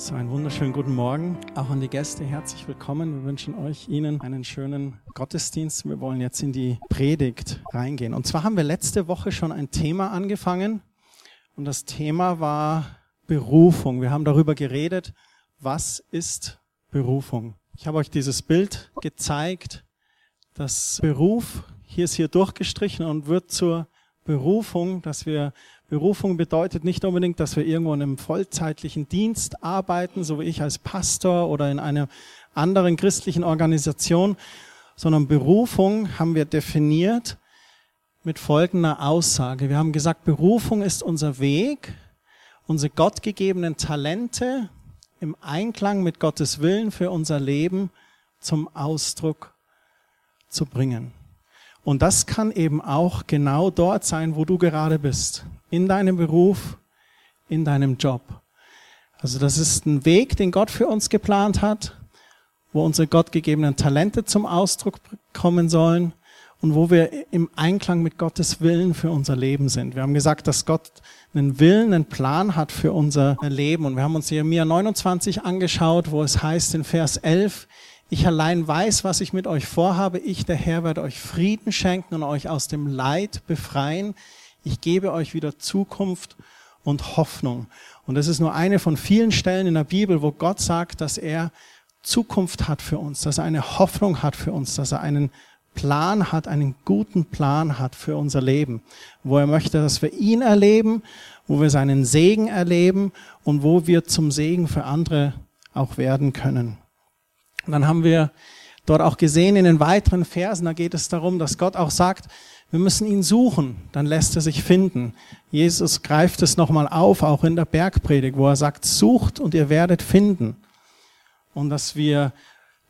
So, einen wunderschönen guten Morgen. Auch an die Gäste herzlich willkommen. Wir wünschen euch Ihnen einen schönen Gottesdienst. Wir wollen jetzt in die Predigt reingehen. Und zwar haben wir letzte Woche schon ein Thema angefangen. Und das Thema war Berufung. Wir haben darüber geredet, was ist Berufung. Ich habe euch dieses Bild gezeigt. Das Beruf, hier ist hier durchgestrichen und wird zur Berufung, dass wir Berufung bedeutet nicht unbedingt, dass wir irgendwo in einem vollzeitlichen Dienst arbeiten, so wie ich als Pastor oder in einer anderen christlichen Organisation, sondern Berufung haben wir definiert mit folgender Aussage. Wir haben gesagt, Berufung ist unser Weg, unsere gottgegebenen Talente im Einklang mit Gottes Willen für unser Leben zum Ausdruck zu bringen. Und das kann eben auch genau dort sein, wo du gerade bist. In deinem Beruf, in deinem Job. Also das ist ein Weg, den Gott für uns geplant hat, wo unsere gottgegebenen Talente zum Ausdruck kommen sollen und wo wir im Einklang mit Gottes Willen für unser Leben sind. Wir haben gesagt, dass Gott einen Willen, einen Plan hat für unser Leben. Und wir haben uns Jeremia 29 angeschaut, wo es heißt in Vers 11, ich allein weiß, was ich mit euch vorhabe. Ich, der Herr, werde euch Frieden schenken und euch aus dem Leid befreien. Ich gebe euch wieder Zukunft und Hoffnung. Und das ist nur eine von vielen Stellen in der Bibel, wo Gott sagt, dass er Zukunft hat für uns, dass er eine Hoffnung hat für uns, dass er einen Plan hat, einen guten Plan hat für unser Leben, wo er möchte, dass wir ihn erleben, wo wir seinen Segen erleben und wo wir zum Segen für andere auch werden können. Und dann haben wir dort auch gesehen in den weiteren Versen, da geht es darum, dass Gott auch sagt, wir müssen ihn suchen, dann lässt er sich finden. Jesus greift es nochmal auf, auch in der Bergpredigt, wo er sagt, sucht und ihr werdet finden. Und dass wir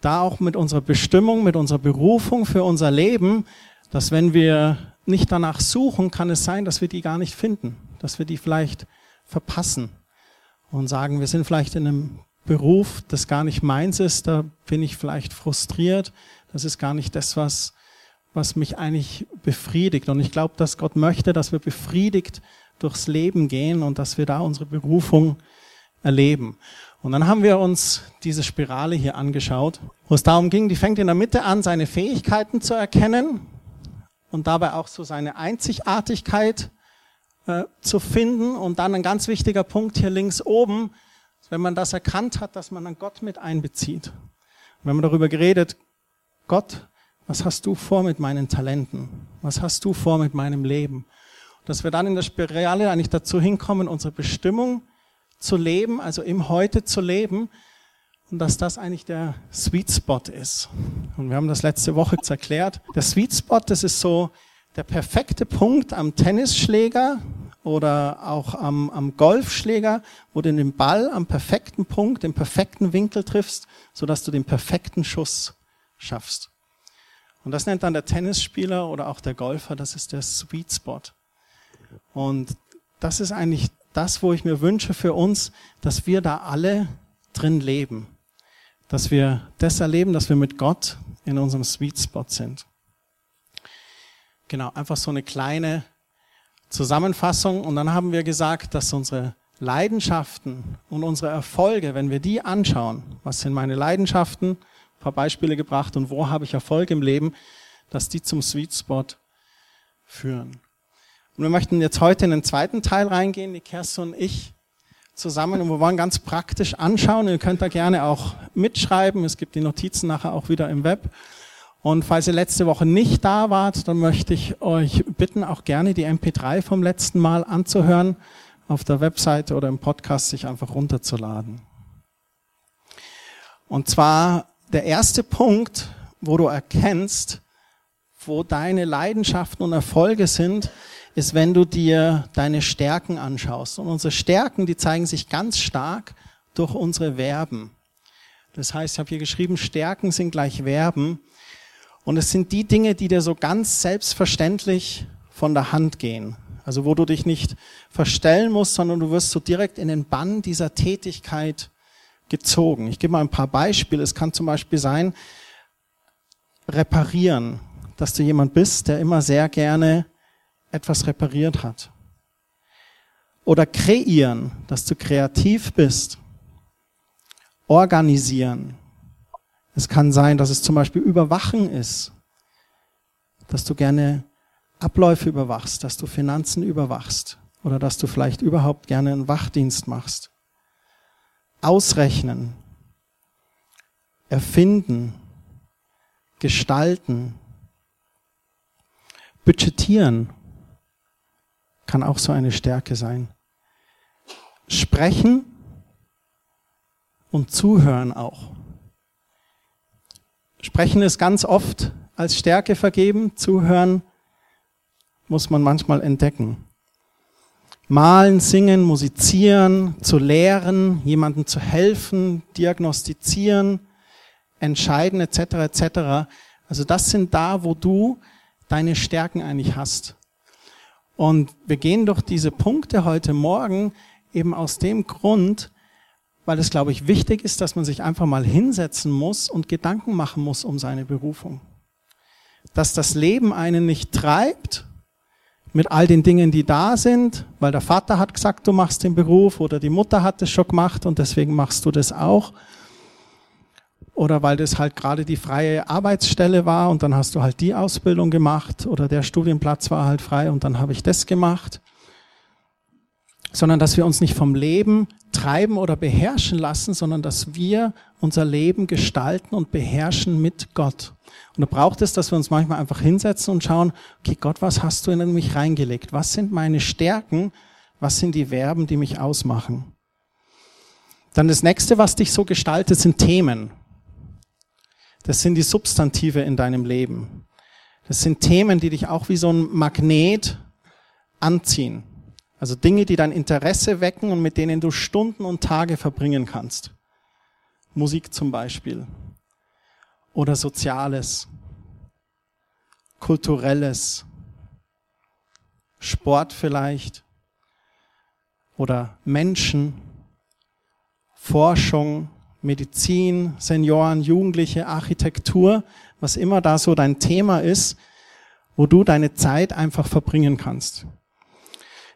da auch mit unserer Bestimmung, mit unserer Berufung für unser Leben, dass wenn wir nicht danach suchen, kann es sein, dass wir die gar nicht finden, dass wir die vielleicht verpassen und sagen, wir sind vielleicht in einem Beruf, das gar nicht meins ist, da bin ich vielleicht frustriert. Das ist gar nicht das, was, was mich eigentlich befriedigt. Und ich glaube, dass Gott möchte, dass wir befriedigt durchs Leben gehen und dass wir da unsere Berufung erleben. Und dann haben wir uns diese Spirale hier angeschaut, wo es darum ging, die fängt in der Mitte an, seine Fähigkeiten zu erkennen und dabei auch so seine Einzigartigkeit äh, zu finden. Und dann ein ganz wichtiger Punkt hier links oben, wenn man das erkannt hat, dass man dann Gott mit einbezieht. Und wenn man darüber geredet, Gott, was hast du vor mit meinen Talenten? Was hast du vor mit meinem Leben? Dass wir dann in der Spirale eigentlich dazu hinkommen, unsere Bestimmung zu leben, also im Heute zu leben, und dass das eigentlich der Sweet Spot ist. Und wir haben das letzte Woche erklärt. Der Sweet Spot, das ist so der perfekte Punkt am Tennisschläger oder auch am, am Golfschläger, wo du den Ball am perfekten Punkt, im perfekten Winkel triffst, so dass du den perfekten Schuss schaffst. Und das nennt dann der Tennisspieler oder auch der Golfer, das ist der Sweet Spot. Und das ist eigentlich das, wo ich mir wünsche für uns, dass wir da alle drin leben. Dass wir das erleben, dass wir mit Gott in unserem Sweet Spot sind. Genau, einfach so eine kleine Zusammenfassung. Und dann haben wir gesagt, dass unsere Leidenschaften und unsere Erfolge, wenn wir die anschauen, was sind meine Leidenschaften, ein paar Beispiele gebracht und wo habe ich Erfolg im Leben, dass die zum Sweet Spot führen. Und wir möchten jetzt heute in den zweiten Teil reingehen, die Kerstin und ich zusammen und wir wollen ganz praktisch anschauen. Ihr könnt da gerne auch mitschreiben. Es gibt die Notizen nachher auch wieder im Web. Und falls ihr letzte Woche nicht da wart, dann möchte ich euch bitten, auch gerne die MP3 vom letzten Mal anzuhören, auf der Webseite oder im Podcast sich einfach runterzuladen. Und zwar der erste Punkt, wo du erkennst, wo deine Leidenschaften und Erfolge sind, ist, wenn du dir deine Stärken anschaust. Und unsere Stärken, die zeigen sich ganz stark durch unsere Verben. Das heißt, ich habe hier geschrieben, Stärken sind gleich Verben. Und es sind die Dinge, die dir so ganz selbstverständlich von der Hand gehen. Also wo du dich nicht verstellen musst, sondern du wirst so direkt in den Bann dieser Tätigkeit gezogen. Ich gebe mal ein paar Beispiele. Es kann zum Beispiel sein, reparieren, dass du jemand bist, der immer sehr gerne etwas repariert hat. Oder kreieren, dass du kreativ bist. organisieren. Es kann sein, dass es zum Beispiel Überwachen ist, dass du gerne Abläufe überwachst, dass du Finanzen überwachst oder dass du vielleicht überhaupt gerne einen Wachdienst machst. Ausrechnen, erfinden, gestalten, budgetieren kann auch so eine Stärke sein. Sprechen und zuhören auch. Sprechen ist ganz oft als Stärke vergeben, zuhören muss man manchmal entdecken. Malen, singen, musizieren, zu lehren, jemandem zu helfen, diagnostizieren, entscheiden etc. etc. Also das sind da, wo du deine Stärken eigentlich hast. Und wir gehen durch diese Punkte heute Morgen eben aus dem Grund, weil es, glaube ich, wichtig ist, dass man sich einfach mal hinsetzen muss und Gedanken machen muss um seine Berufung. Dass das Leben einen nicht treibt mit all den Dingen, die da sind, weil der Vater hat gesagt, du machst den Beruf oder die Mutter hat es schon gemacht und deswegen machst du das auch. Oder weil das halt gerade die freie Arbeitsstelle war und dann hast du halt die Ausbildung gemacht oder der Studienplatz war halt frei und dann habe ich das gemacht. Sondern dass wir uns nicht vom Leben treiben oder beherrschen lassen, sondern dass wir unser Leben gestalten und beherrschen mit Gott. Und da braucht es, dass wir uns manchmal einfach hinsetzen und schauen, okay, Gott, was hast du in mich reingelegt? Was sind meine Stärken? Was sind die Verben, die mich ausmachen? Dann das nächste, was dich so gestaltet, sind Themen. Das sind die Substantive in deinem Leben. Das sind Themen, die dich auch wie so ein Magnet anziehen. Also Dinge, die dein Interesse wecken und mit denen du Stunden und Tage verbringen kannst. Musik zum Beispiel. Oder Soziales. Kulturelles. Sport vielleicht. Oder Menschen. Forschung. Medizin, Senioren, Jugendliche, Architektur, was immer da so dein Thema ist, wo du deine Zeit einfach verbringen kannst.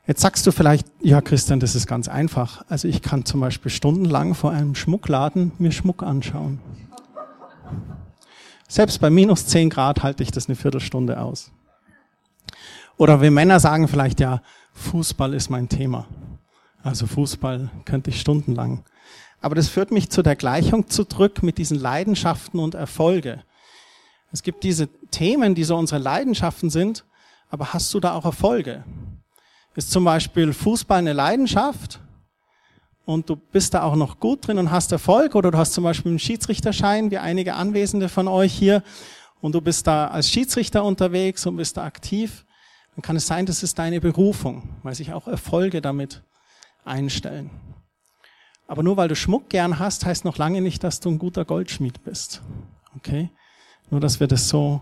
Jetzt sagst du vielleicht, ja Christian, das ist ganz einfach. Also ich kann zum Beispiel stundenlang vor einem Schmuckladen mir Schmuck anschauen. Selbst bei minus zehn Grad halte ich das eine Viertelstunde aus. Oder wir Männer sagen vielleicht, ja, Fußball ist mein Thema. Also Fußball könnte ich stundenlang. Aber das führt mich zu der Gleichung zurück mit diesen Leidenschaften und Erfolge. Es gibt diese Themen, die so unsere Leidenschaften sind, aber hast du da auch Erfolge? Ist zum Beispiel Fußball eine Leidenschaft und du bist da auch noch gut drin und hast Erfolg oder du hast zum Beispiel einen Schiedsrichterschein, wie einige Anwesende von euch hier, und du bist da als Schiedsrichter unterwegs und bist da aktiv, dann kann es sein, das ist deine Berufung, weil sich auch Erfolge damit einstellen. Aber nur weil du Schmuck gern hast, heißt noch lange nicht, dass du ein guter Goldschmied bist. Okay? Nur, dass wir das so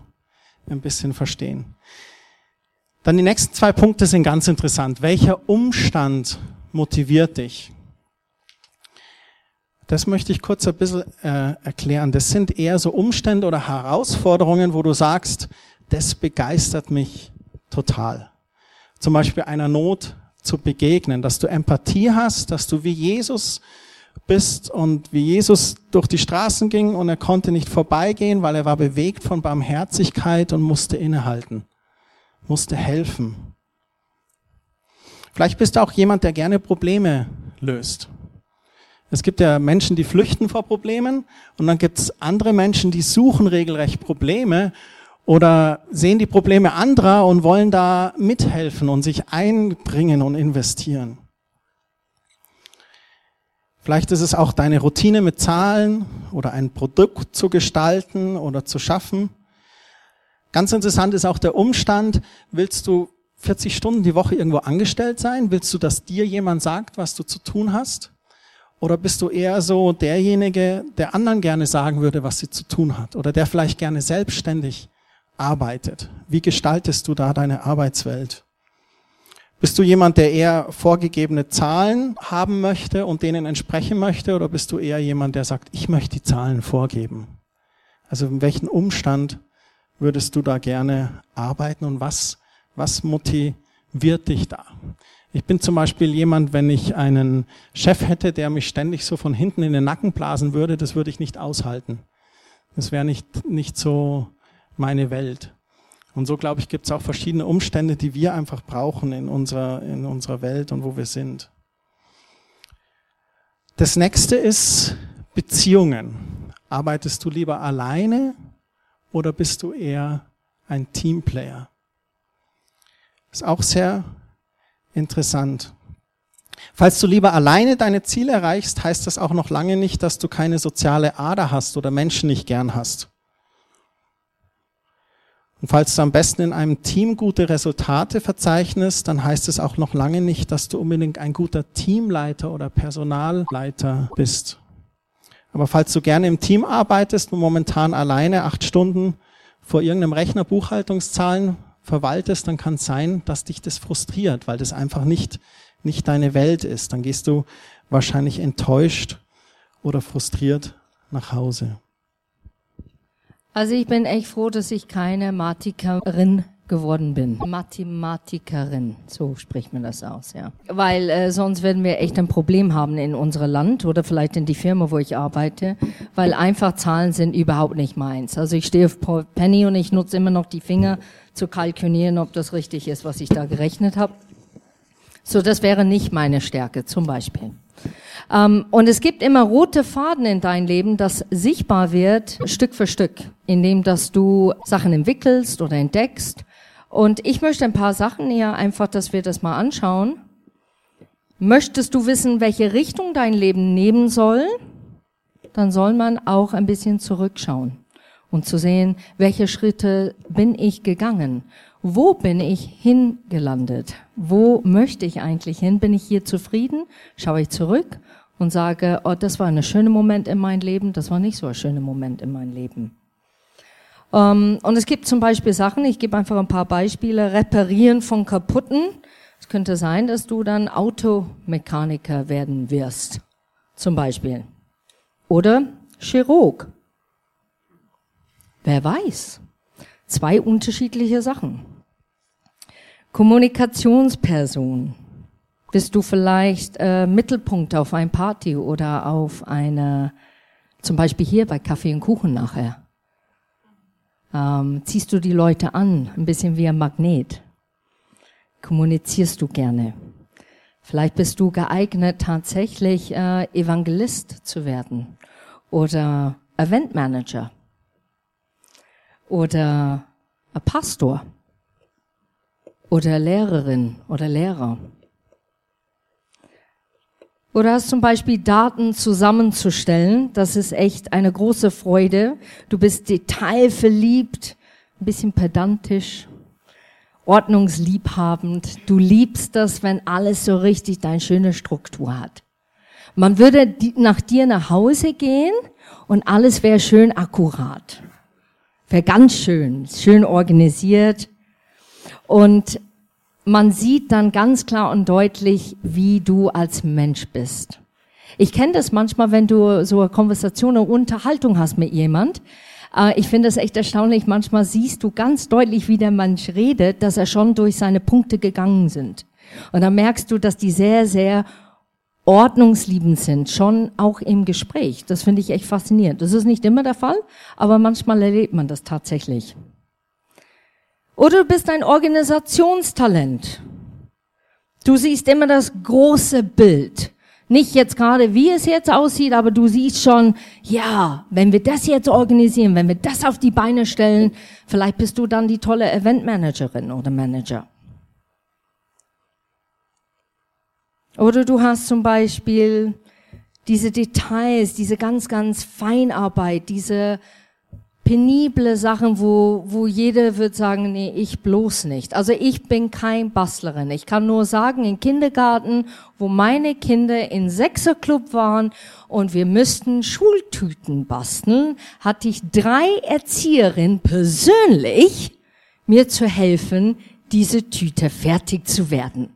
ein bisschen verstehen. Dann die nächsten zwei Punkte sind ganz interessant. Welcher Umstand motiviert dich? Das möchte ich kurz ein bisschen äh, erklären. Das sind eher so Umstände oder Herausforderungen, wo du sagst, das begeistert mich total. Zum Beispiel einer Not zu begegnen, dass du Empathie hast, dass du wie Jesus bist und wie Jesus durch die Straßen ging und er konnte nicht vorbeigehen, weil er war bewegt von Barmherzigkeit und musste innehalten musste helfen. Vielleicht bist du auch jemand, der gerne Probleme löst. Es gibt ja Menschen, die flüchten vor Problemen und dann gibt es andere Menschen, die suchen regelrecht Probleme oder sehen die Probleme anderer und wollen da mithelfen und sich einbringen und investieren. Vielleicht ist es auch deine Routine mit Zahlen oder ein Produkt zu gestalten oder zu schaffen. Ganz interessant ist auch der Umstand, willst du 40 Stunden die Woche irgendwo angestellt sein? Willst du, dass dir jemand sagt, was du zu tun hast? Oder bist du eher so derjenige, der anderen gerne sagen würde, was sie zu tun hat? Oder der vielleicht gerne selbstständig arbeitet? Wie gestaltest du da deine Arbeitswelt? Bist du jemand, der eher vorgegebene Zahlen haben möchte und denen entsprechen möchte? Oder bist du eher jemand, der sagt, ich möchte die Zahlen vorgeben? Also in welchen Umstand würdest du da gerne arbeiten und was, was motiviert dich da. Ich bin zum Beispiel jemand, wenn ich einen Chef hätte, der mich ständig so von hinten in den Nacken blasen würde, das würde ich nicht aushalten. Das wäre nicht, nicht so meine Welt. Und so, glaube ich, gibt es auch verschiedene Umstände, die wir einfach brauchen in unserer, in unserer Welt und wo wir sind. Das nächste ist Beziehungen. Arbeitest du lieber alleine oder bist du eher ein Teamplayer? Ist auch sehr interessant. Falls du lieber alleine deine Ziele erreichst, heißt das auch noch lange nicht, dass du keine soziale Ader hast oder Menschen nicht gern hast. Und falls du am besten in einem Team gute Resultate verzeichnest, dann heißt es auch noch lange nicht, dass du unbedingt ein guter Teamleiter oder Personalleiter bist. Aber falls du gerne im Team arbeitest und momentan alleine acht Stunden vor irgendeinem Rechner Buchhaltungszahlen verwaltest, dann kann es sein, dass dich das frustriert, weil das einfach nicht, nicht deine Welt ist. Dann gehst du wahrscheinlich enttäuscht oder frustriert nach Hause. Also ich bin echt froh, dass ich keine Mathematikerin geworden bin. Mathematikerin, so spricht man das aus, ja. Weil äh, sonst werden wir echt ein Problem haben in unserem Land oder vielleicht in die Firma, wo ich arbeite, weil einfach Zahlen sind überhaupt nicht meins. Also ich stehe auf Penny und ich nutze immer noch die Finger zu kalkulieren, ob das richtig ist, was ich da gerechnet habe. So, das wäre nicht meine Stärke, zum Beispiel. Ähm, und es gibt immer rote Faden in dein Leben, das sichtbar wird, Stück für Stück, indem dass du Sachen entwickelst oder entdeckst. Und ich möchte ein paar Sachen hier einfach, dass wir das mal anschauen. Möchtest du wissen, welche Richtung dein Leben nehmen soll? Dann soll man auch ein bisschen zurückschauen und zu sehen, welche Schritte bin ich gegangen? Wo bin ich hingelandet? Wo möchte ich eigentlich hin? Bin ich hier zufrieden? Schaue ich zurück und sage, oh, das war ein schöner Moment in meinem Leben, das war nicht so ein schöner Moment in meinem Leben. Ähm, und es gibt zum Beispiel Sachen, ich gebe einfach ein paar Beispiele, reparieren von kaputten. Es könnte sein, dass du dann Automechaniker werden wirst, zum Beispiel. Oder Chirurg. Wer weiß? Zwei unterschiedliche Sachen. Kommunikationsperson. Bist du vielleicht äh, Mittelpunkt auf ein Party oder auf eine, zum Beispiel hier bei Kaffee und Kuchen nachher? Ähm, ziehst du die Leute an, ein bisschen wie ein Magnet? Kommunizierst du gerne? Vielleicht bist du geeignet, tatsächlich äh, Evangelist zu werden oder Eventmanager oder Pastor oder Lehrerin oder Lehrer. Oder hast zum Beispiel Daten zusammenzustellen. Das ist echt eine große Freude. Du bist detailverliebt, ein bisschen pedantisch, ordnungsliebhabend. Du liebst das, wenn alles so richtig deine schöne Struktur hat. Man würde nach dir nach Hause gehen und alles wäre schön akkurat. Wäre ganz schön, schön organisiert. Und man sieht dann ganz klar und deutlich, wie du als Mensch bist. Ich kenne das manchmal, wenn du so eine Konversation, eine Unterhaltung hast mit jemand. Äh, ich finde es echt erstaunlich. Manchmal siehst du ganz deutlich, wie der Mensch redet, dass er schon durch seine Punkte gegangen sind. Und dann merkst du, dass die sehr, sehr ordnungsliebend sind, schon auch im Gespräch. Das finde ich echt faszinierend. Das ist nicht immer der Fall, aber manchmal erlebt man das tatsächlich. Oder du bist ein Organisationstalent. Du siehst immer das große Bild. Nicht jetzt gerade, wie es jetzt aussieht, aber du siehst schon, ja, wenn wir das jetzt organisieren, wenn wir das auf die Beine stellen, vielleicht bist du dann die tolle Eventmanagerin oder Manager. Oder du hast zum Beispiel diese Details, diese ganz, ganz Feinarbeit, diese penible Sachen, wo, wo jeder wird sagen, nee, ich bloß nicht. Also ich bin kein Bastlerin. Ich kann nur sagen, im Kindergarten, wo meine Kinder in Sechserclub waren und wir müssten Schultüten basteln, hatte ich drei Erzieherinnen persönlich mir zu helfen, diese Tüte fertig zu werden.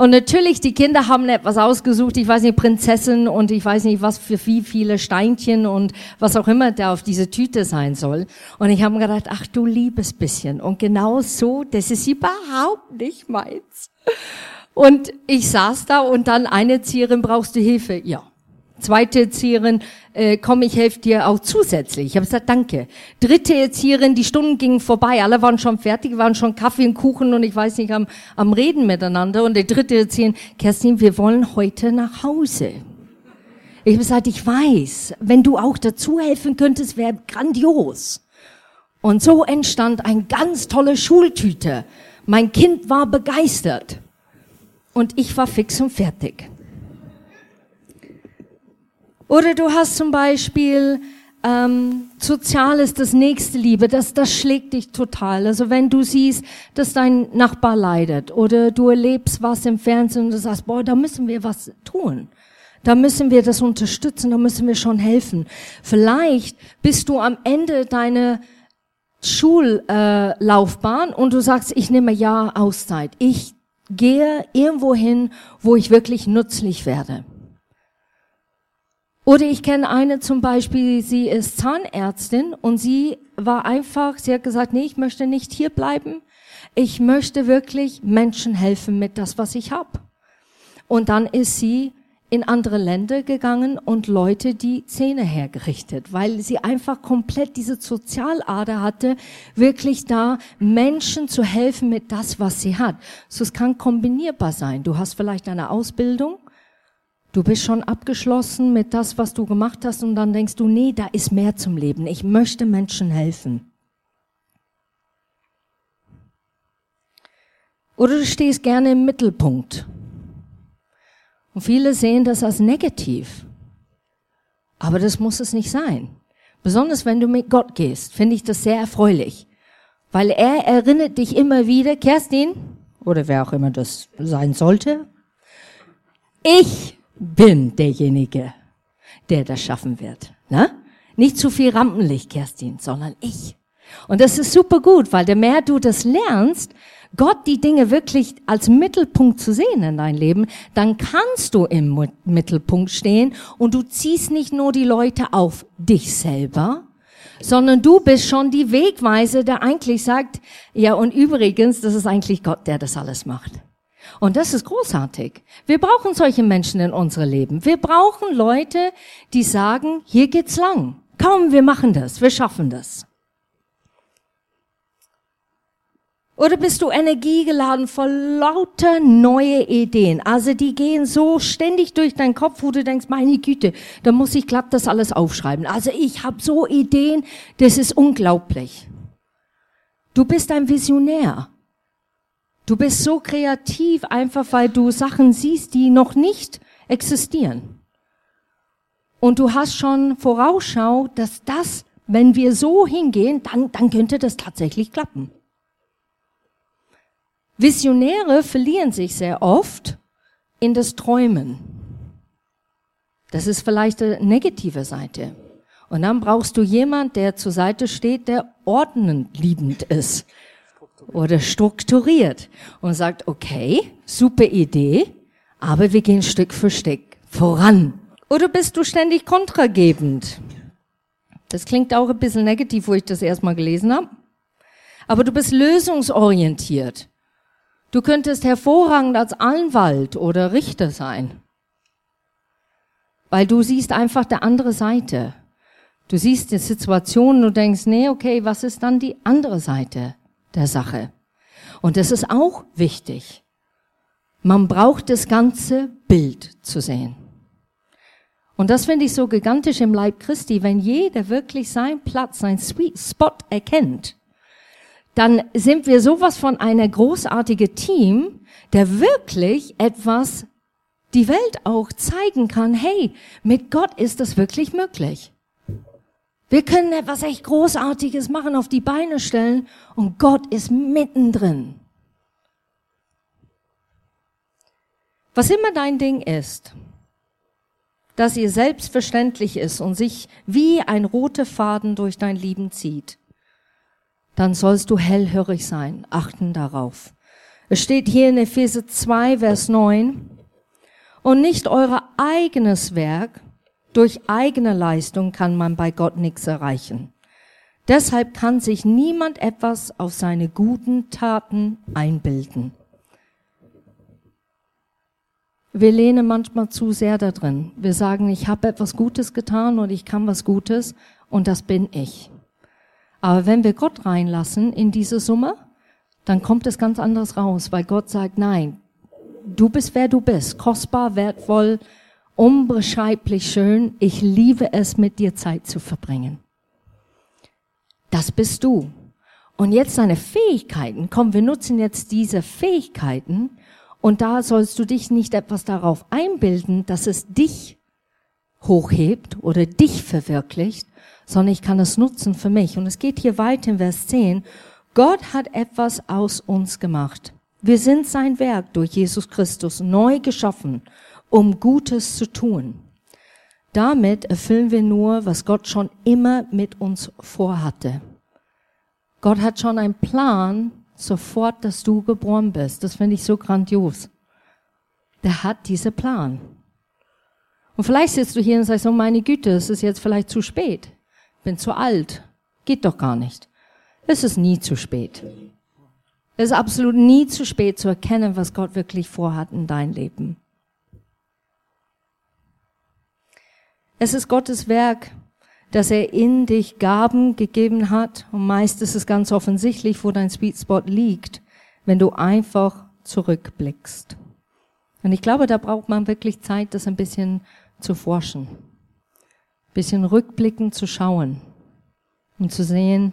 Und natürlich, die Kinder haben etwas ausgesucht, ich weiß nicht, Prinzessin und ich weiß nicht, was für wie viele Steinchen und was auch immer da auf diese Tüte sein soll. Und ich habe mir gedacht, ach du liebes bisschen. Und genau so, das ist überhaupt nicht meins. Und ich saß da und dann eine Erzieherin, brauchst du Hilfe? Ja. Zweite Erzieherin, äh, komm, ich helfe dir auch zusätzlich. Ich habe gesagt, danke. Dritte Erzieherin, die Stunden gingen vorbei, alle waren schon fertig, waren schon Kaffee und Kuchen und ich weiß nicht, am, am Reden miteinander. Und die dritte Erzieherin, Kerstin, wir wollen heute nach Hause. Ich habe gesagt, ich weiß, wenn du auch dazu helfen könntest, wäre grandios. Und so entstand ein ganz tolle Schultüte. Mein Kind war begeistert. Und ich war fix und fertig. Oder du hast zum Beispiel ähm, Soziales, das nächste Liebe, das, das schlägt dich total. Also wenn du siehst, dass dein Nachbar leidet oder du erlebst was im Fernsehen und du sagst, boah, da müssen wir was tun. Da müssen wir das unterstützen, da müssen wir schon helfen. Vielleicht bist du am Ende deiner Schullaufbahn äh, und du sagst, ich nehme ja Auszeit. Ich gehe irgendwo hin, wo ich wirklich nützlich werde. Oder ich kenne eine zum Beispiel, sie ist Zahnärztin und sie war einfach, sie hat gesagt, nee, ich möchte nicht hier bleiben. Ich möchte wirklich Menschen helfen mit das, was ich habe. Und dann ist sie in andere Länder gegangen und Leute die Zähne hergerichtet, weil sie einfach komplett diese Sozialader hatte, wirklich da Menschen zu helfen mit das, was sie hat. So es kann kombinierbar sein. Du hast vielleicht eine Ausbildung Du bist schon abgeschlossen mit das, was du gemacht hast und dann denkst du, nee, da ist mehr zum Leben. Ich möchte Menschen helfen. Oder du stehst gerne im Mittelpunkt. Und viele sehen das als negativ. Aber das muss es nicht sein. Besonders wenn du mit Gott gehst, finde ich das sehr erfreulich. Weil er erinnert dich immer wieder, Kerstin, oder wer auch immer das sein sollte, ich bin derjenige, der das schaffen wird. Ne? Nicht zu viel Rampenlicht, Kerstin, sondern ich. Und das ist super gut, weil je mehr du das lernst, Gott die Dinge wirklich als Mittelpunkt zu sehen in dein Leben, dann kannst du im Mittelpunkt stehen und du ziehst nicht nur die Leute auf dich selber, sondern du bist schon die Wegweise, der eigentlich sagt, ja und übrigens, das ist eigentlich Gott, der das alles macht. Und das ist großartig. Wir brauchen solche Menschen in unserem Leben. Wir brauchen Leute, die sagen, hier geht's lang. Komm, wir machen das, wir schaffen das. Oder bist du energiegeladen voll lauter neue Ideen? Also die gehen so ständig durch deinen Kopf, wo du denkst, meine Güte, da muss ich glatt das alles aufschreiben. Also ich habe so Ideen, das ist unglaublich. Du bist ein Visionär. Du bist so kreativ, einfach weil du Sachen siehst, die noch nicht existieren. Und du hast schon Vorausschau, dass das, wenn wir so hingehen, dann, dann könnte das tatsächlich klappen. Visionäre verlieren sich sehr oft in das Träumen. Das ist vielleicht eine negative Seite. Und dann brauchst du jemand, der zur Seite steht, der ordnend liebend ist oder strukturiert und sagt, okay, super Idee, aber wir gehen Stück für Stück voran. Oder bist du ständig kontragebend? Das klingt auch ein bisschen negativ, wo ich das erstmal gelesen habe. Aber du bist lösungsorientiert. Du könntest hervorragend als Anwalt oder Richter sein. Weil du siehst einfach der andere Seite. Du siehst die Situation und denkst, nee, okay, was ist dann die andere Seite? Der Sache. Und das ist auch wichtig. Man braucht das ganze Bild zu sehen. Und das finde ich so gigantisch im Leib Christi, wenn jeder wirklich seinen Platz, seinen Sweet Spot erkennt, dann sind wir sowas von einer großartige Team, der wirklich etwas die Welt auch zeigen kann, hey, mit Gott ist das wirklich möglich. Wir können etwas echt Großartiges machen, auf die Beine stellen und Gott ist mittendrin. Was immer dein Ding ist, dass ihr selbstverständlich ist und sich wie ein roter Faden durch dein Leben zieht, dann sollst du hellhörig sein, achten darauf. Es steht hier in Epheser 2, Vers 9, und nicht euer eigenes Werk, durch eigene Leistung kann man bei Gott nichts erreichen. Deshalb kann sich niemand etwas auf seine guten Taten einbilden. Wir lehnen manchmal zu sehr da drin. Wir sagen, ich habe etwas Gutes getan und ich kann was Gutes und das bin ich. Aber wenn wir Gott reinlassen in diese Summe, dann kommt es ganz anders raus, weil Gott sagt, nein, du bist wer du bist, kostbar, wertvoll, unbeschreiblich schön. Ich liebe es, mit dir Zeit zu verbringen. Das bist du. Und jetzt deine Fähigkeiten. Komm, wir nutzen jetzt diese Fähigkeiten. Und da sollst du dich nicht etwas darauf einbilden, dass es dich hochhebt oder dich verwirklicht, sondern ich kann es nutzen für mich. Und es geht hier weiter in Vers 10. Gott hat etwas aus uns gemacht. Wir sind sein Werk durch Jesus Christus neu geschaffen, um Gutes zu tun. Damit erfüllen wir nur, was Gott schon immer mit uns vorhatte. Gott hat schon einen Plan, sofort, dass du geboren bist. Das finde ich so grandios. Der hat diesen Plan. Und vielleicht sitzt du hier und sagst, oh meine Güte, es ist jetzt vielleicht zu spät. Bin zu alt. Geht doch gar nicht. Es ist nie zu spät. Es ist absolut nie zu spät zu erkennen, was Gott wirklich vorhat in dein Leben. Es ist Gottes Werk, dass er in dich Gaben gegeben hat. Und meist ist es ganz offensichtlich, wo dein Sweet Spot liegt, wenn du einfach zurückblickst. Und ich glaube, da braucht man wirklich Zeit, das ein bisschen zu forschen. Ein bisschen rückblickend zu schauen und zu sehen,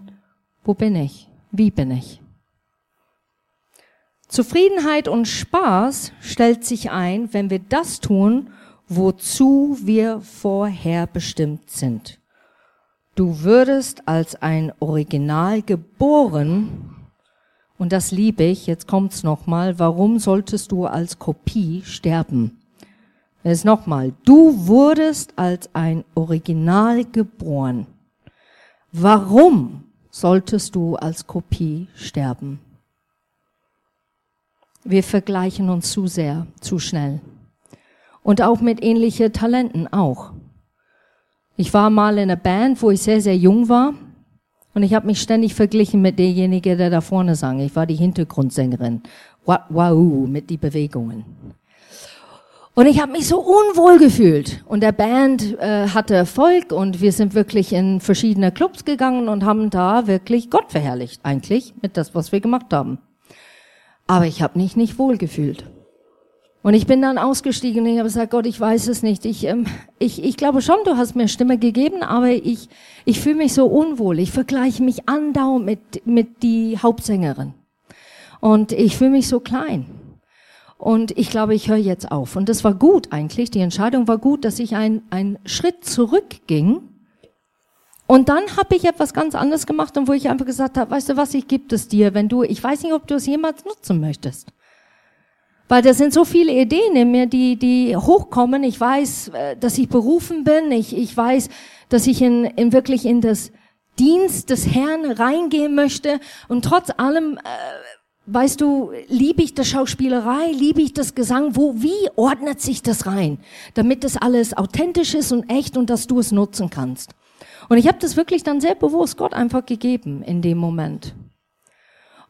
wo bin ich? Wie bin ich? Zufriedenheit und Spaß stellt sich ein, wenn wir das tun, wozu wir vorher bestimmt sind. Du würdest als ein Original geboren, und das liebe ich, jetzt kommt's nochmal, warum solltest du als Kopie sterben? Jetzt nochmal, du wurdest als ein Original geboren. Warum solltest du als Kopie sterben? Wir vergleichen uns zu sehr, zu schnell. Und auch mit ähnlichen Talenten auch. Ich war mal in einer Band, wo ich sehr, sehr jung war. Und ich habe mich ständig verglichen mit derjenige, der da vorne sang. Ich war die Hintergrundsängerin. Wow, mit die Bewegungen. Und ich habe mich so unwohl gefühlt. Und der Band äh, hatte Erfolg und wir sind wirklich in verschiedene Clubs gegangen und haben da wirklich Gott verherrlicht, eigentlich, mit das, was wir gemacht haben. Aber ich habe mich nicht wohl gefühlt. Und ich bin dann ausgestiegen und ich habe gesagt, Gott, ich weiß es nicht. Ich, ähm, ich, ich glaube schon, du hast mir Stimme gegeben, aber ich, ich fühle mich so unwohl. Ich vergleiche mich andauernd mit, mit die Hauptsängerin. Und ich fühle mich so klein. Und ich glaube, ich höre jetzt auf. Und das war gut eigentlich. Die Entscheidung war gut, dass ich einen Schritt zurückging und dann habe ich etwas ganz anderes gemacht und wo ich einfach gesagt habe, weißt du was, ich gebe es dir, wenn du, ich weiß nicht, ob du es jemals nutzen möchtest. Weil da sind so viele Ideen in mir, die, die hochkommen. Ich weiß, äh, dass ich berufen bin. Ich, ich weiß, dass ich in, in wirklich in das Dienst des Herrn reingehen möchte. Und trotz allem, äh, weißt du, liebe ich das Schauspielerei, liebe ich das Gesang. Wo, wie ordnet sich das rein? Damit das alles authentisch ist und echt und dass du es nutzen kannst. Und ich habe das wirklich dann sehr bewusst Gott einfach gegeben in dem Moment.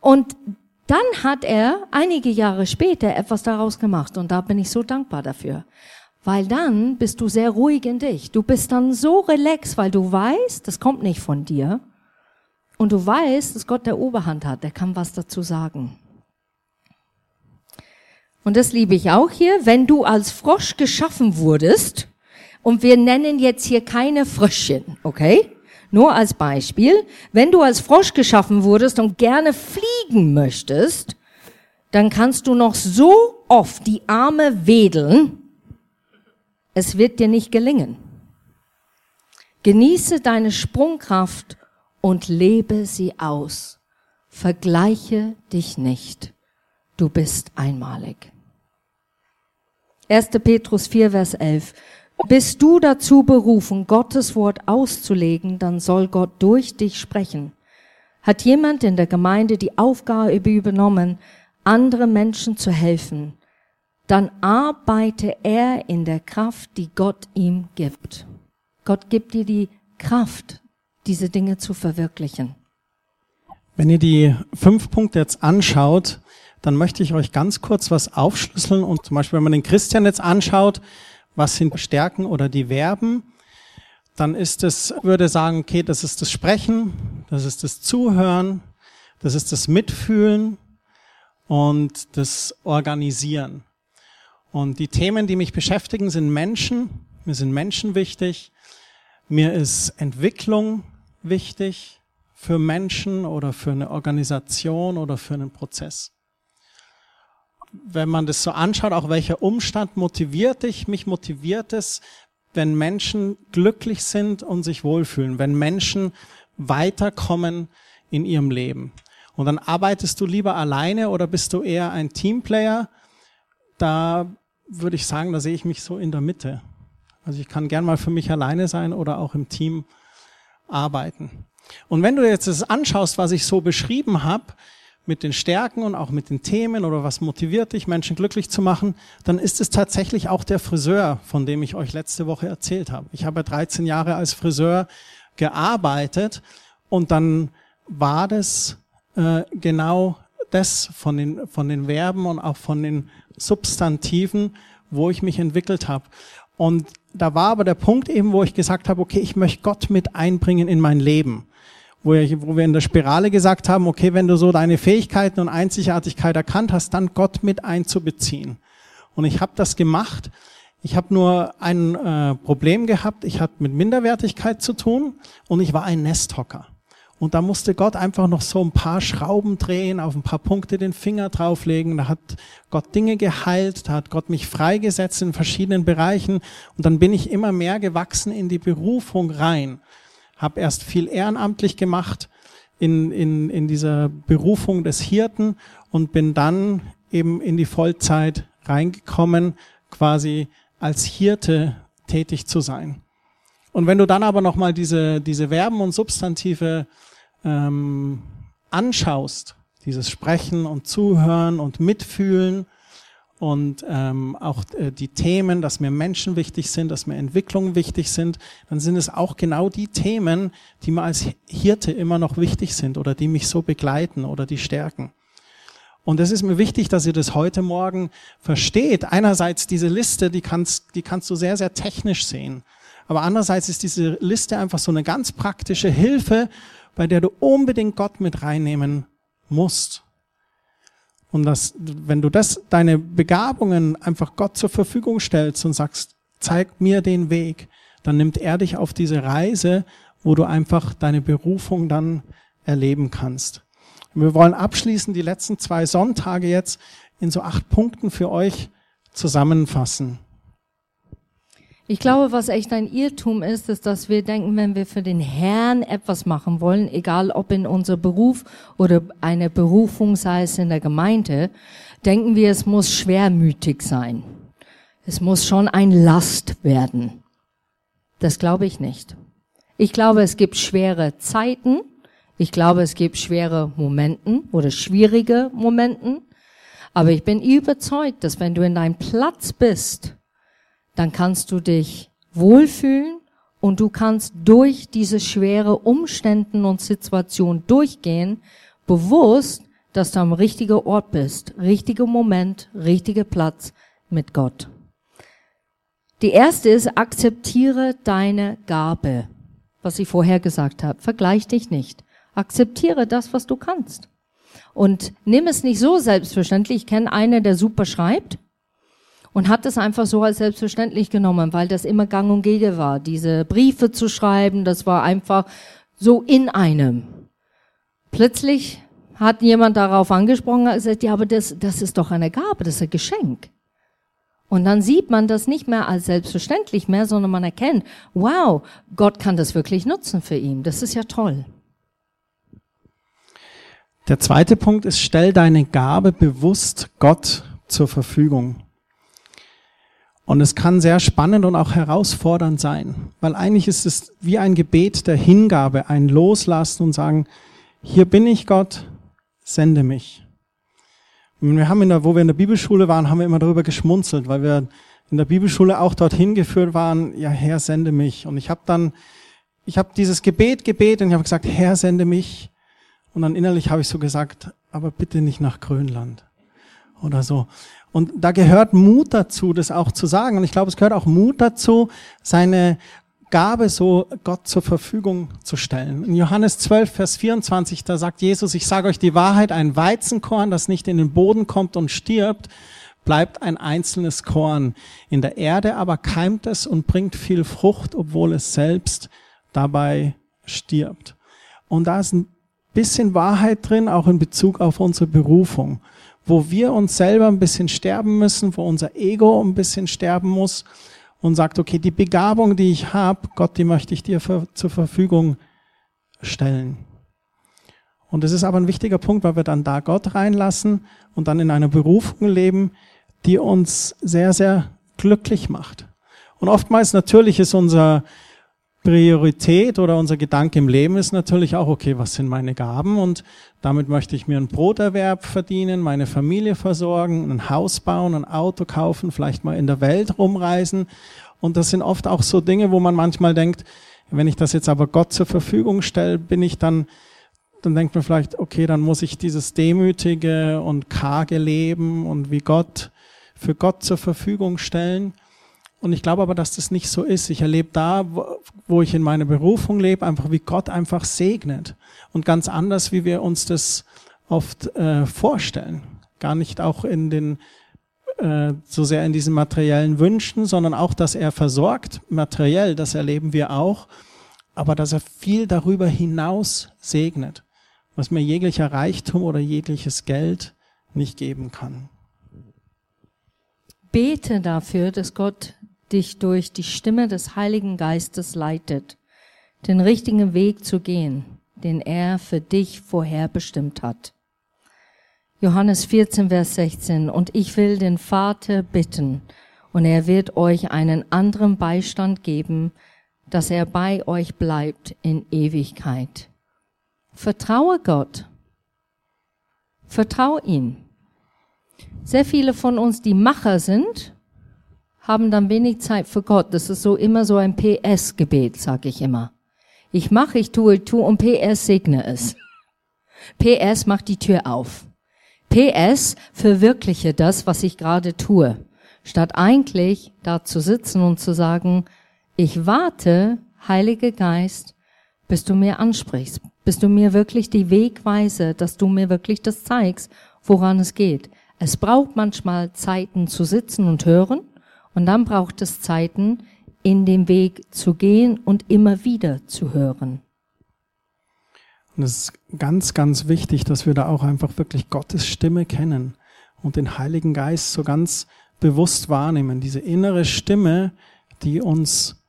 Und dann hat er einige Jahre später etwas daraus gemacht und da bin ich so dankbar dafür. Weil dann bist du sehr ruhig in dich. Du bist dann so relaxed, weil du weißt, das kommt nicht von dir. Und du weißt, dass Gott der Oberhand hat, der kann was dazu sagen. Und das liebe ich auch hier. Wenn du als Frosch geschaffen wurdest, und wir nennen jetzt hier keine Fröschchen, okay? Nur als Beispiel. Wenn du als Frosch geschaffen wurdest und gerne fliegen möchtest, dann kannst du noch so oft die Arme wedeln. Es wird dir nicht gelingen. Genieße deine Sprungkraft und lebe sie aus. Vergleiche dich nicht. Du bist einmalig. 1. Petrus 4, Vers 11. Bist du dazu berufen, Gottes Wort auszulegen, dann soll Gott durch dich sprechen. Hat jemand in der Gemeinde die Aufgabe übernommen, andere Menschen zu helfen, dann arbeite er in der Kraft, die Gott ihm gibt. Gott gibt dir die Kraft, diese Dinge zu verwirklichen. Wenn ihr die fünf Punkte jetzt anschaut, dann möchte ich euch ganz kurz was aufschlüsseln und zum Beispiel, wenn man den Christian jetzt anschaut, was sind Stärken oder die Verben, dann ist es, würde sagen, okay, das ist das Sprechen, das ist das Zuhören, das ist das Mitfühlen und das Organisieren. Und die Themen, die mich beschäftigen, sind Menschen. Mir sind Menschen wichtig. Mir ist Entwicklung wichtig für Menschen oder für eine Organisation oder für einen Prozess. Wenn man das so anschaut, auch welcher Umstand motiviert dich, mich motiviert es, wenn Menschen glücklich sind und sich wohlfühlen, wenn Menschen weiterkommen in ihrem Leben. Und dann arbeitest du lieber alleine oder bist du eher ein Teamplayer? Da würde ich sagen, da sehe ich mich so in der Mitte. Also ich kann gern mal für mich alleine sein oder auch im Team arbeiten. Und wenn du jetzt das anschaust, was ich so beschrieben habe, mit den Stärken und auch mit den Themen oder was motiviert dich, Menschen glücklich zu machen, dann ist es tatsächlich auch der Friseur, von dem ich euch letzte Woche erzählt habe. Ich habe 13 Jahre als Friseur gearbeitet und dann war das äh, genau das von den, von den Verben und auch von den Substantiven, wo ich mich entwickelt habe. Und da war aber der Punkt eben, wo ich gesagt habe, okay, ich möchte Gott mit einbringen in mein Leben wo, wir in der Spirale gesagt haben, okay, wenn du so deine Fähigkeiten und Einzigartigkeit erkannt hast, dann Gott mit einzubeziehen. Und ich habe das gemacht. Ich habe nur ein äh, Problem gehabt. Ich hatte mit Minderwertigkeit zu tun und ich war ein Nesthocker. Und da musste Gott einfach noch so ein paar Schrauben drehen, auf ein paar Punkte den Finger drauflegen. Da hat Gott Dinge geheilt, da hat Gott mich freigesetzt in verschiedenen Bereichen. Und dann bin ich immer mehr gewachsen in die Berufung rein habe erst viel ehrenamtlich gemacht in, in, in dieser Berufung des Hirten und bin dann eben in die Vollzeit reingekommen, quasi als Hirte tätig zu sein. Und wenn du dann aber nochmal diese, diese Verben und Substantive ähm, anschaust, dieses Sprechen und Zuhören und Mitfühlen und ähm, auch äh, die Themen, dass mir Menschen wichtig sind, dass mir Entwicklungen wichtig sind, dann sind es auch genau die Themen, die mir als Hirte immer noch wichtig sind oder die mich so begleiten oder die stärken. Und es ist mir wichtig, dass ihr das heute Morgen versteht. Einerseits diese Liste, die kannst, die kannst du sehr, sehr technisch sehen. Aber andererseits ist diese Liste einfach so eine ganz praktische Hilfe, bei der du unbedingt Gott mit reinnehmen musst. Und das, wenn du das, deine Begabungen einfach Gott zur Verfügung stellst und sagst, zeig mir den Weg, dann nimmt er dich auf diese Reise, wo du einfach deine Berufung dann erleben kannst. wir wollen abschließend die letzten zwei Sonntage jetzt in so acht Punkten für euch zusammenfassen. Ich glaube, was echt ein Irrtum ist, ist, dass wir denken, wenn wir für den Herrn etwas machen wollen, egal ob in unserem Beruf oder eine Berufung, sei es in der Gemeinde, denken wir, es muss schwermütig sein. Es muss schon ein Last werden. Das glaube ich nicht. Ich glaube, es gibt schwere Zeiten. Ich glaube, es gibt schwere Momenten oder schwierige Momenten. Aber ich bin überzeugt, dass wenn du in deinem Platz bist, dann kannst du dich wohlfühlen und du kannst durch diese schwere Umständen und Situation durchgehen, bewusst, dass du am richtigen Ort bist, richtiger Moment, richtiger Platz mit Gott. Die erste ist, akzeptiere deine Gabe. Was ich vorher gesagt habe. Vergleich dich nicht. Akzeptiere das, was du kannst. Und nimm es nicht so selbstverständlich. Ich kenne einen, der super schreibt und hat es einfach so als selbstverständlich genommen, weil das immer gang und gäbe war. Diese Briefe zu schreiben, das war einfach so in einem. Plötzlich hat jemand darauf angesprochen und gesagt, ja, aber das, das ist doch eine Gabe, das ist ein Geschenk. Und dann sieht man das nicht mehr als selbstverständlich mehr, sondern man erkennt, wow, Gott kann das wirklich nutzen für ihn. Das ist ja toll. Der zweite Punkt ist, stell deine Gabe bewusst Gott zur Verfügung. Und es kann sehr spannend und auch herausfordernd sein, weil eigentlich ist es wie ein Gebet der Hingabe, ein Loslassen und sagen, hier bin ich Gott, sende mich. Und wir haben in der, wo wir in der Bibelschule waren, haben wir immer darüber geschmunzelt, weil wir in der Bibelschule auch dorthin geführt waren, ja, Herr, sende mich. Und ich habe dann, ich habe dieses Gebet gebetet und ich habe gesagt, Herr, sende mich. Und dann innerlich habe ich so gesagt, aber bitte nicht nach Grönland oder so. Und da gehört Mut dazu, das auch zu sagen. Und ich glaube, es gehört auch Mut dazu, seine Gabe so Gott zur Verfügung zu stellen. In Johannes 12, Vers 24, da sagt Jesus, ich sage euch die Wahrheit, ein Weizenkorn, das nicht in den Boden kommt und stirbt, bleibt ein einzelnes Korn. In der Erde aber keimt es und bringt viel Frucht, obwohl es selbst dabei stirbt. Und da ist ein bisschen Wahrheit drin, auch in Bezug auf unsere Berufung, wo wir uns selber ein bisschen sterben müssen, wo unser Ego ein bisschen sterben muss und sagt, okay, die Begabung, die ich habe, Gott, die möchte ich dir für, zur Verfügung stellen. Und es ist aber ein wichtiger Punkt, weil wir dann da Gott reinlassen und dann in einer Berufung leben, die uns sehr, sehr glücklich macht. Und oftmals natürlich ist unser Priorität oder unser Gedanke im Leben ist natürlich auch, okay, was sind meine Gaben und damit möchte ich mir einen Broterwerb verdienen, meine Familie versorgen, ein Haus bauen, ein Auto kaufen, vielleicht mal in der Welt rumreisen. Und das sind oft auch so Dinge, wo man manchmal denkt, wenn ich das jetzt aber Gott zur Verfügung stelle, bin ich dann, dann denkt man vielleicht, okay, dann muss ich dieses demütige und karge Leben und wie Gott für Gott zur Verfügung stellen. Und ich glaube aber, dass das nicht so ist. Ich erlebe da, wo ich in meiner Berufung lebe, einfach wie Gott einfach segnet. Und ganz anders, wie wir uns das oft äh, vorstellen. Gar nicht auch in den, äh, so sehr in diesen materiellen Wünschen, sondern auch, dass er versorgt, materiell, das erleben wir auch. Aber dass er viel darüber hinaus segnet, was mir jeglicher Reichtum oder jegliches Geld nicht geben kann. Bete dafür, dass Gott dich durch die Stimme des Heiligen Geistes leitet, den richtigen Weg zu gehen, den er für dich vorherbestimmt hat. Johannes 14, Vers 16. Und ich will den Vater bitten, und er wird euch einen anderen Beistand geben, dass er bei euch bleibt in Ewigkeit. Vertraue Gott. Vertraue ihm. Sehr viele von uns, die Macher sind, haben dann wenig Zeit für Gott. Das ist so immer so ein PS-Gebet, sag ich immer. Ich mache, ich tue, tue und PS segne es. PS macht die Tür auf. PS verwirkliche das, was ich gerade tue. Statt eigentlich da zu sitzen und zu sagen, ich warte, Heiliger Geist, bis du mir ansprichst, bis du mir wirklich die Wegweise, dass du mir wirklich das zeigst, woran es geht. Es braucht manchmal Zeiten zu sitzen und hören und dann braucht es Zeiten, in den Weg zu gehen und immer wieder zu hören. Und es ist ganz, ganz wichtig, dass wir da auch einfach wirklich Gottes Stimme kennen und den Heiligen Geist so ganz bewusst wahrnehmen. Diese innere Stimme, die uns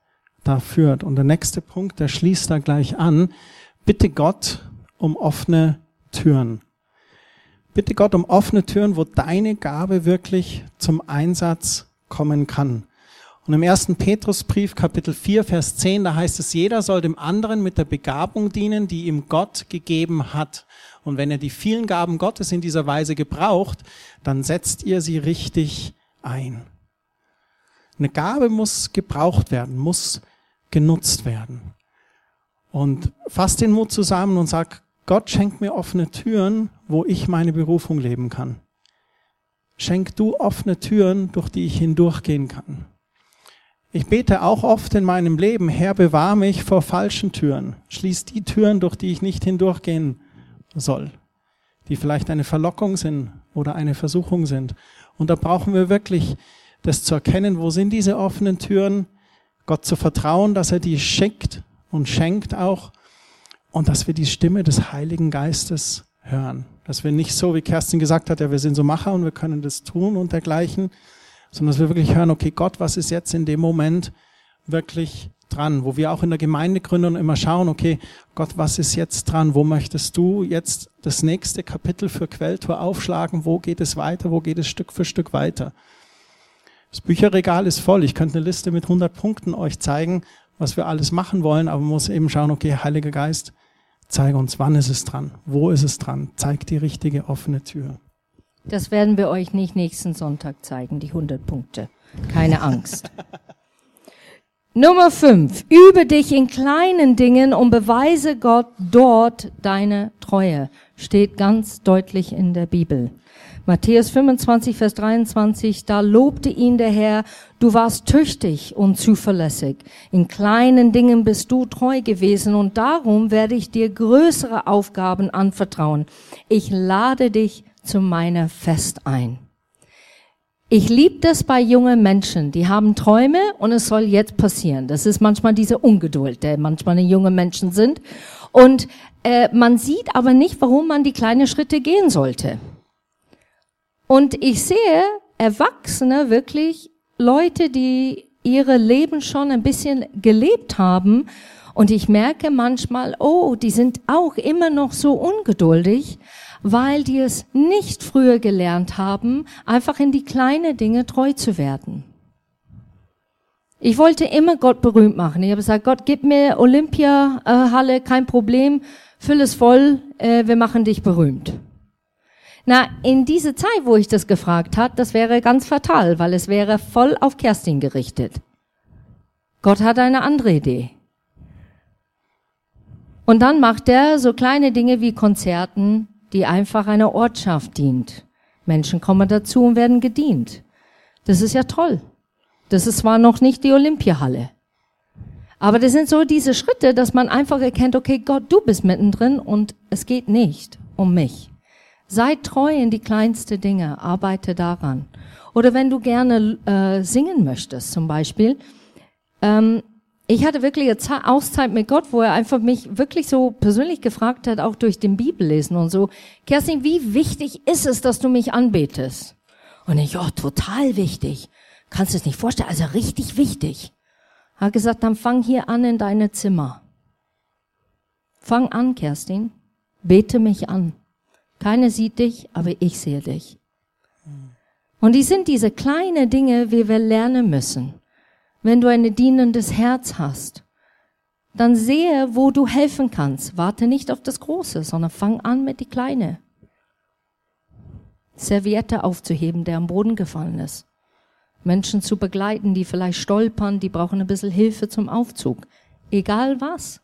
da führt. Und der nächste Punkt, der schließt da gleich an. Bitte Gott um offene Türen. Bitte Gott um offene Türen, wo deine Gabe wirklich zum Einsatz kommen kann. Und im ersten Petrusbrief, Kapitel 4, Vers 10, da heißt es, jeder soll dem anderen mit der Begabung dienen, die ihm Gott gegeben hat. Und wenn er die vielen Gaben Gottes in dieser Weise gebraucht, dann setzt ihr sie richtig ein. Eine Gabe muss gebraucht werden, muss genutzt werden. Und fasst den Mut zusammen und sag, Gott schenkt mir offene Türen, wo ich meine Berufung leben kann schenk du offene Türen, durch die ich hindurchgehen kann. Ich bete auch oft in meinem Leben, Herr, bewahr mich vor falschen Türen. Schließ die Türen, durch die ich nicht hindurchgehen soll, die vielleicht eine Verlockung sind oder eine Versuchung sind. Und da brauchen wir wirklich das zu erkennen, wo sind diese offenen Türen, Gott zu vertrauen, dass er die schickt und schenkt auch und dass wir die Stimme des Heiligen Geistes hören. Dass wir nicht so, wie Kerstin gesagt hat, ja, wir sind so Macher und wir können das tun und dergleichen, sondern dass wir wirklich hören, okay, Gott, was ist jetzt in dem Moment wirklich dran? Wo wir auch in der Gemeindegründung immer schauen, okay, Gott, was ist jetzt dran? Wo möchtest du jetzt das nächste Kapitel für Quelltor aufschlagen? Wo geht es weiter? Wo geht es Stück für Stück weiter? Das Bücherregal ist voll. Ich könnte eine Liste mit 100 Punkten euch zeigen, was wir alles machen wollen, aber man muss eben schauen, okay, Heiliger Geist, Zeige uns, wann ist es dran, wo ist es dran, zeig die richtige offene Tür. Das werden wir euch nicht nächsten Sonntag zeigen, die 100 Punkte. Keine Angst. Nummer 5. Übe dich in kleinen Dingen und beweise Gott dort deine Treue. Steht ganz deutlich in der Bibel. Matthäus 25, Vers 23, da lobte ihn der Herr, du warst tüchtig und zuverlässig. In kleinen Dingen bist du treu gewesen und darum werde ich dir größere Aufgaben anvertrauen. Ich lade dich zu meiner Fest ein. Ich liebe das bei jungen Menschen, die haben Träume und es soll jetzt passieren. Das ist manchmal diese Ungeduld, der manchmal in junge Menschen sind. Und äh, man sieht aber nicht, warum man die kleinen Schritte gehen sollte. Und ich sehe Erwachsene wirklich, Leute, die ihre Leben schon ein bisschen gelebt haben. Und ich merke manchmal, oh, die sind auch immer noch so ungeduldig, weil die es nicht früher gelernt haben, einfach in die kleinen Dinge treu zu werden. Ich wollte immer Gott berühmt machen. Ich habe gesagt, Gott, gib mir Olympiahalle, kein Problem, füll es voll, äh, wir machen dich berühmt. Na, in diese Zeit, wo ich das gefragt hat, das wäre ganz fatal, weil es wäre voll auf Kerstin gerichtet. Gott hat eine andere Idee. Und dann macht er so kleine Dinge wie Konzerten, die einfach einer Ortschaft dient. Menschen kommen dazu und werden gedient. Das ist ja toll. Das ist zwar noch nicht die Olympiahalle. Aber das sind so diese Schritte, dass man einfach erkennt, okay, Gott, du bist mittendrin und es geht nicht um mich. Sei treu in die kleinste Dinge, arbeite daran. Oder wenn du gerne äh, singen möchtest, zum Beispiel. Ähm, ich hatte wirklich eine Auszeit mit Gott, wo er einfach mich wirklich so persönlich gefragt hat, auch durch den Bibellesen und so. Kerstin, wie wichtig ist es, dass du mich anbetest? Und ich, oh, total wichtig. Kannst du es nicht vorstellen? Also richtig wichtig. Hat gesagt, dann fang hier an in deine Zimmer. Fang an, Kerstin. Bete mich an. Keiner sieht dich, aber ich sehe dich. Und die sind diese kleinen Dinge, wie wir lernen müssen. Wenn du ein dienendes Herz hast, dann sehe, wo du helfen kannst. Warte nicht auf das Große, sondern fang an mit die Kleine. Serviette aufzuheben, der am Boden gefallen ist. Menschen zu begleiten, die vielleicht stolpern, die brauchen ein bisschen Hilfe zum Aufzug. Egal was.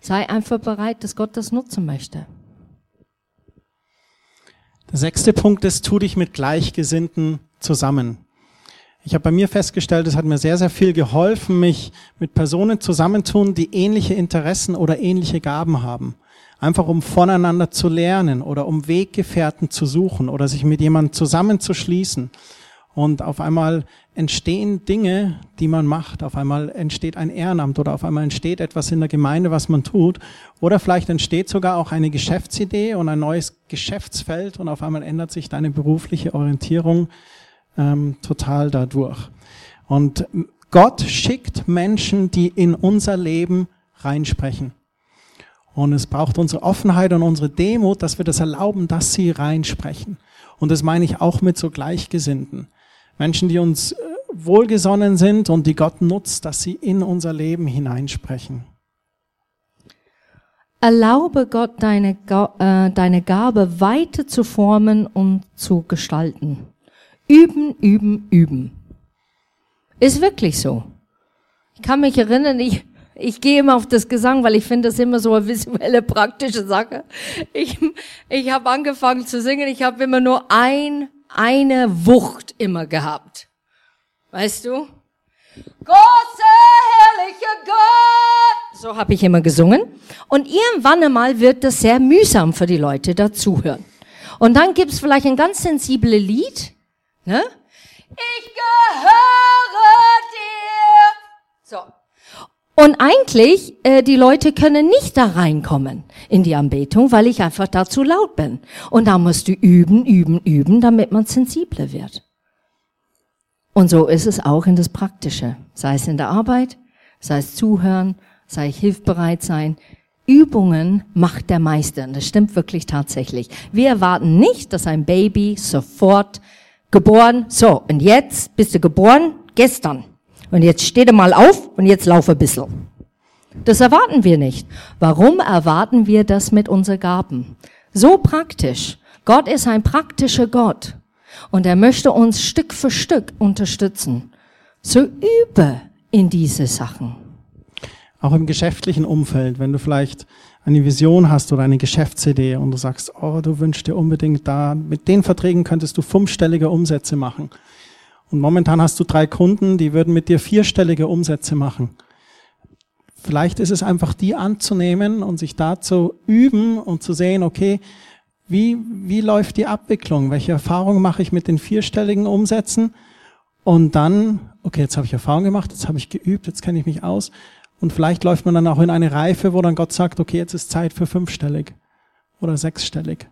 Sei einfach bereit, dass Gott das nutzen möchte. Der sechste Punkt ist, tu dich mit Gleichgesinnten zusammen. Ich habe bei mir festgestellt, es hat mir sehr, sehr viel geholfen, mich mit Personen zusammentun, die ähnliche Interessen oder ähnliche Gaben haben. Einfach um voneinander zu lernen oder um Weggefährten zu suchen oder sich mit jemandem zusammenzuschließen. Und auf einmal entstehen Dinge, die man macht. Auf einmal entsteht ein Ehrenamt oder auf einmal entsteht etwas in der Gemeinde, was man tut. Oder vielleicht entsteht sogar auch eine Geschäftsidee und ein neues Geschäftsfeld und auf einmal ändert sich deine berufliche Orientierung ähm, total dadurch. Und Gott schickt Menschen, die in unser Leben reinsprechen. Und es braucht unsere Offenheit und unsere Demut, dass wir das erlauben, dass sie reinsprechen. Und das meine ich auch mit so Gleichgesinnten. Menschen, die uns äh, wohlgesonnen sind und die Gott nutzt, dass sie in unser Leben hineinsprechen. Erlaube Gott deine, äh, deine Gabe weiter zu formen und zu gestalten. Üben, üben, üben. Ist wirklich so. Ich kann mich erinnern, ich, ich gehe immer auf das Gesang, weil ich finde das immer so eine visuelle, praktische Sache. Ich, ich habe angefangen zu singen, ich habe immer nur ein eine Wucht immer gehabt. Weißt du? Große, herrlicher Gott. So habe ich immer gesungen. Und irgendwann einmal wird das sehr mühsam für die Leute, dazuhören. Und dann gibt's vielleicht ein ganz sensibles Lied. Ne? Ich gehöre dir. So. Und eigentlich, äh, die Leute können nicht da reinkommen in die Anbetung, weil ich einfach da zu laut bin. Und da musst du üben, üben, üben, damit man sensibler wird. Und so ist es auch in das Praktische. Sei es in der Arbeit, sei es zuhören, sei es hilfbereit sein. Übungen macht der Meister. Und das stimmt wirklich tatsächlich. Wir erwarten nicht, dass ein Baby sofort geboren, so, und jetzt bist du geboren, gestern. Und jetzt steht er mal auf und jetzt laufe ein bisschen. Das erwarten wir nicht. Warum erwarten wir das mit unseren Gaben? So praktisch. Gott ist ein praktischer Gott und er möchte uns Stück für Stück unterstützen. So übe in diese Sachen. Auch im geschäftlichen Umfeld, wenn du vielleicht eine Vision hast oder eine Geschäftsidee und du sagst, oh, du wünschst dir unbedingt da, mit den Verträgen könntest du fünfstellige Umsätze machen. Und momentan hast du drei Kunden, die würden mit dir vierstellige Umsätze machen. Vielleicht ist es einfach, die anzunehmen und sich da zu üben und zu sehen, okay, wie, wie läuft die Abwicklung? Welche Erfahrungen mache ich mit den vierstelligen Umsätzen? Und dann, okay, jetzt habe ich Erfahrung gemacht, jetzt habe ich geübt, jetzt kenne ich mich aus. Und vielleicht läuft man dann auch in eine Reife, wo dann Gott sagt, okay, jetzt ist Zeit für fünfstellig oder sechsstellig.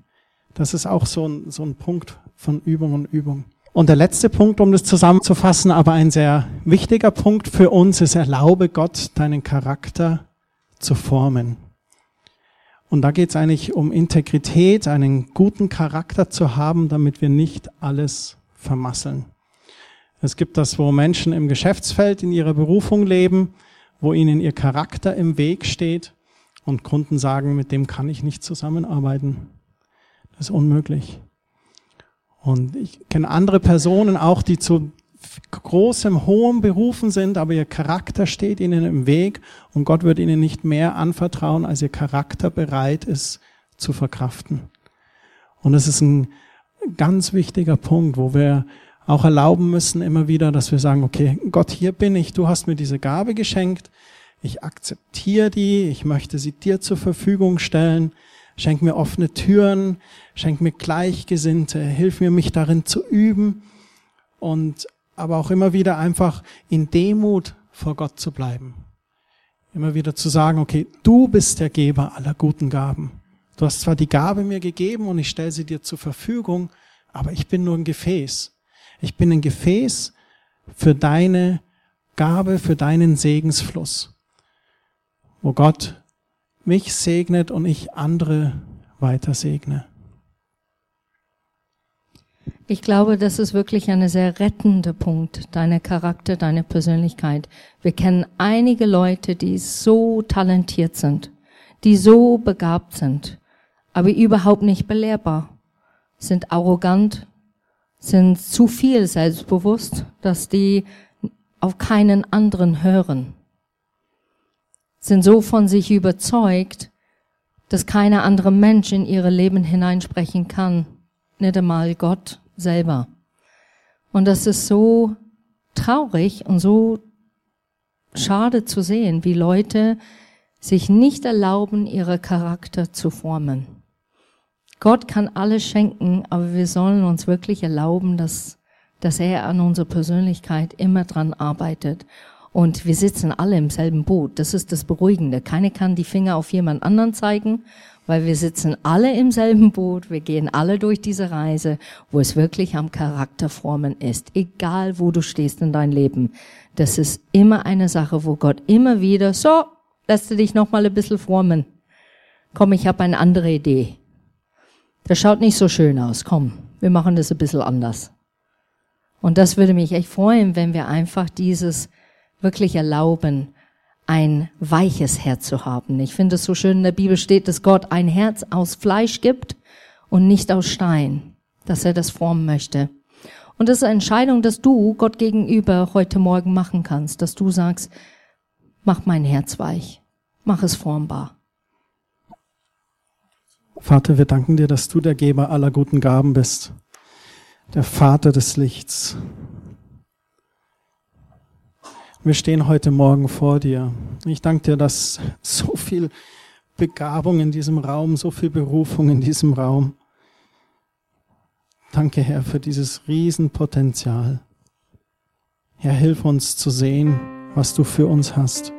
Das ist auch so ein, so ein Punkt von Übung und Übung. Und der letzte Punkt, um das zusammenzufassen, aber ein sehr wichtiger Punkt für uns ist, erlaube Gott, deinen Charakter zu formen. Und da geht es eigentlich um Integrität, einen guten Charakter zu haben, damit wir nicht alles vermasseln. Es gibt das, wo Menschen im Geschäftsfeld in ihrer Berufung leben, wo ihnen ihr Charakter im Weg steht und Kunden sagen, mit dem kann ich nicht zusammenarbeiten. Das ist unmöglich. Und ich kenne andere Personen auch, die zu großem, hohem Berufen sind, aber ihr Charakter steht ihnen im Weg und Gott wird ihnen nicht mehr anvertrauen, als ihr Charakter bereit ist zu verkraften. Und es ist ein ganz wichtiger Punkt, wo wir auch erlauben müssen immer wieder, dass wir sagen, okay, Gott, hier bin ich, du hast mir diese Gabe geschenkt, ich akzeptiere die, ich möchte sie dir zur Verfügung stellen, schenk mir offene Türen, schenk mir Gleichgesinnte, hilf mir, mich darin zu üben und aber auch immer wieder einfach in Demut vor Gott zu bleiben. Immer wieder zu sagen, okay, du bist der Geber aller guten Gaben. Du hast zwar die Gabe mir gegeben und ich stelle sie dir zur Verfügung, aber ich bin nur ein Gefäß. Ich bin ein Gefäß für deine Gabe, für deinen Segensfluss, wo Gott mich segnet und ich andere weiter segne. Ich glaube, das ist wirklich ein sehr rettender Punkt, deine Charakter, deine Persönlichkeit. Wir kennen einige Leute, die so talentiert sind, die so begabt sind, aber überhaupt nicht belehrbar, sind arrogant, sind zu viel selbstbewusst, dass die auf keinen anderen hören, sind so von sich überzeugt, dass keiner andere Mensch in ihre Leben hineinsprechen kann, nicht einmal Gott selber. Und das ist so traurig und so schade zu sehen, wie Leute sich nicht erlauben, ihre Charakter zu formen. Gott kann alles schenken, aber wir sollen uns wirklich erlauben, dass, dass er an unserer Persönlichkeit immer dran arbeitet. Und wir sitzen alle im selben Boot. Das ist das Beruhigende. Keiner kann die Finger auf jemand anderen zeigen, weil wir sitzen alle im selben Boot. Wir gehen alle durch diese Reise, wo es wirklich am Charakterformen ist. Egal, wo du stehst in deinem Leben. Das ist immer eine Sache, wo Gott immer wieder, so, lässt du dich noch mal ein bisschen formen. Komm, ich habe eine andere Idee. Das schaut nicht so schön aus. Komm, wir machen das ein bisschen anders. Und das würde mich echt freuen, wenn wir einfach dieses wirklich erlauben, ein weiches Herz zu haben. Ich finde es so schön, in der Bibel steht, dass Gott ein Herz aus Fleisch gibt und nicht aus Stein, dass er das formen möchte. Und das ist eine Entscheidung, dass du Gott gegenüber heute Morgen machen kannst, dass du sagst, mach mein Herz weich, mach es formbar. Vater, wir danken dir, dass du der Geber aller guten Gaben bist, der Vater des Lichts. Wir stehen heute Morgen vor dir. Ich danke dir, dass so viel Begabung in diesem Raum, so viel Berufung in diesem Raum. Danke, Herr, für dieses Riesenpotenzial. Herr, hilf uns zu sehen, was du für uns hast.